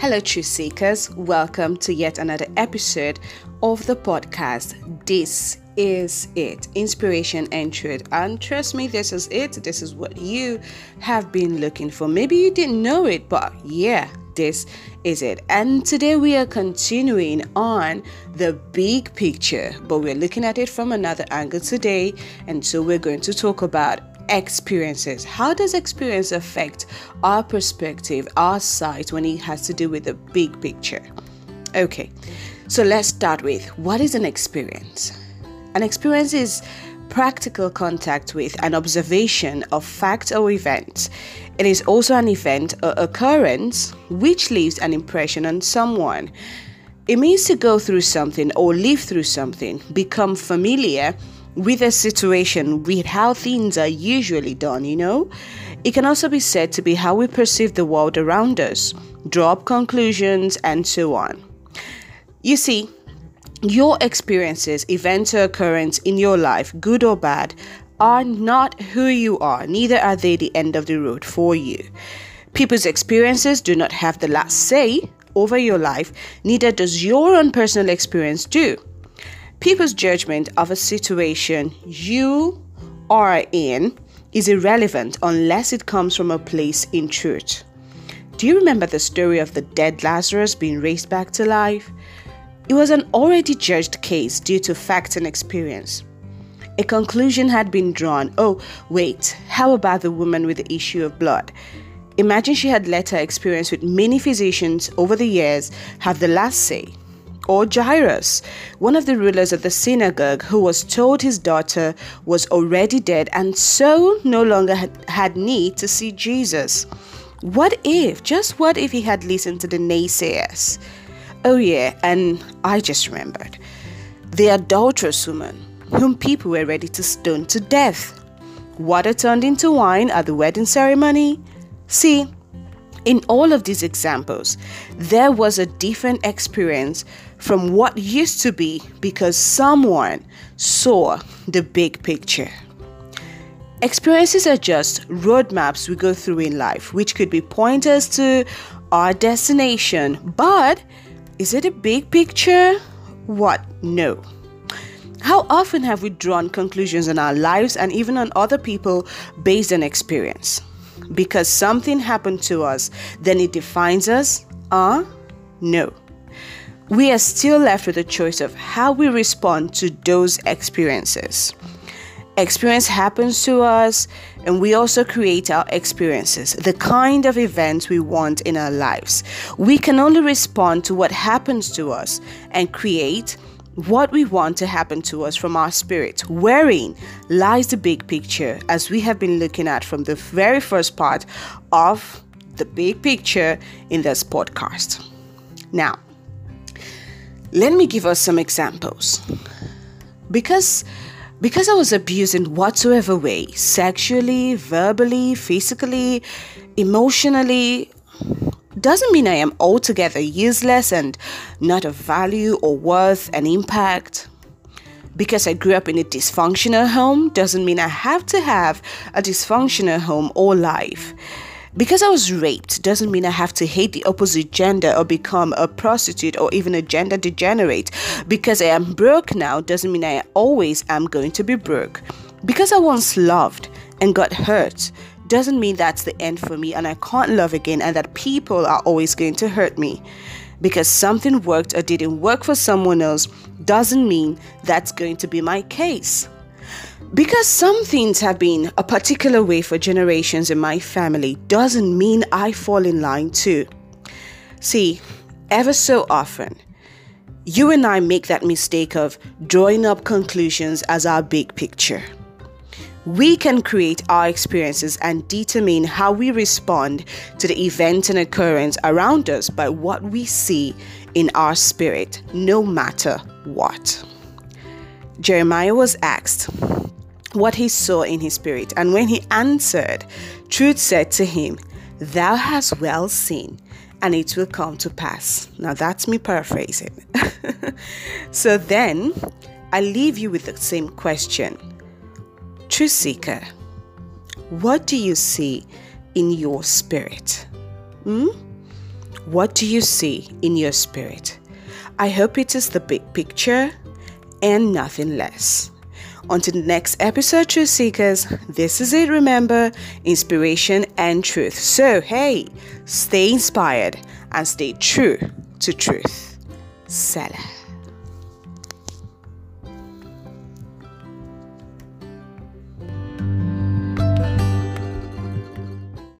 Hello, truth seekers. Welcome to yet another episode of the podcast. This is it inspiration and truth. And trust me, this is it. This is what you have been looking for. Maybe you didn't know it, but yeah, this is it. And today we are continuing on the big picture, but we're looking at it from another angle today. And so we're going to talk about experiences. How does experience affect our perspective, our sight when it has to do with the big picture? Okay, so let's start with what is an experience? An experience is practical contact with an observation of fact or event. It is also an event or occurrence which leaves an impression on someone. It means to go through something or live through something, become familiar with a situation, with how things are usually done, you know? It can also be said to be how we perceive the world around us, draw up conclusions, and so on. You see, your experiences, events, or occurrences in your life, good or bad, are not who you are, neither are they the end of the road for you. People's experiences do not have the last say over your life, neither does your own personal experience do. People's judgment of a situation you are in is irrelevant unless it comes from a place in truth. Do you remember the story of the dead Lazarus being raised back to life? It was an already judged case due to fact and experience. A conclusion had been drawn. Oh, wait, how about the woman with the issue of blood? Imagine she had let her experience with many physicians over the years have the last say or Jairus, one of the rulers of the synagogue, who was told his daughter was already dead and so no longer had need to see Jesus. What if, just what if he had listened to the naysayers? Oh, yeah, and I just remembered the adulterous woman whom people were ready to stone to death. Water turned into wine at the wedding ceremony. See, in all of these examples, there was a different experience from what used to be because someone saw the big picture. Experiences are just roadmaps we go through in life, which could be pointers to our destination. But is it a big picture? What? No. How often have we drawn conclusions on our lives and even on other people based on experience? Because something happened to us, then it defines us? Ah, uh, no. We are still left with a choice of how we respond to those experiences. Experience happens to us, and we also create our experiences, the kind of events we want in our lives. We can only respond to what happens to us and create what we want to happen to us from our spirit, wherein lies the big picture, as we have been looking at from the very first part of the big picture in this podcast. Now, let me give us some examples. Because because I was abused in whatsoever way, sexually, verbally, physically, emotionally, doesn't mean I am altogether useless and not of value or worth and impact. Because I grew up in a dysfunctional home doesn't mean I have to have a dysfunctional home all life. Because I was raped doesn't mean I have to hate the opposite gender or become a prostitute or even a gender degenerate. Because I am broke now doesn't mean I always am going to be broke. Because I once loved and got hurt doesn't mean that's the end for me and I can't love again and that people are always going to hurt me. Because something worked or didn't work for someone else doesn't mean that's going to be my case. Because some things have been a particular way for generations in my family doesn't mean I fall in line too. See, ever so often, you and I make that mistake of drawing up conclusions as our big picture. We can create our experiences and determine how we respond to the event and occurrence around us by what we see in our spirit, no matter what. Jeremiah was asked what he saw in his spirit, and when he answered, truth said to him, Thou hast well seen, and it will come to pass. Now that's me paraphrasing. so then I leave you with the same question Truth seeker, what do you see in your spirit? Hmm? What do you see in your spirit? I hope it is the big picture and nothing less. Until the next episode, Truth Seekers, this is it. Remember, inspiration and truth. So, hey, stay inspired and stay true to truth. Selah.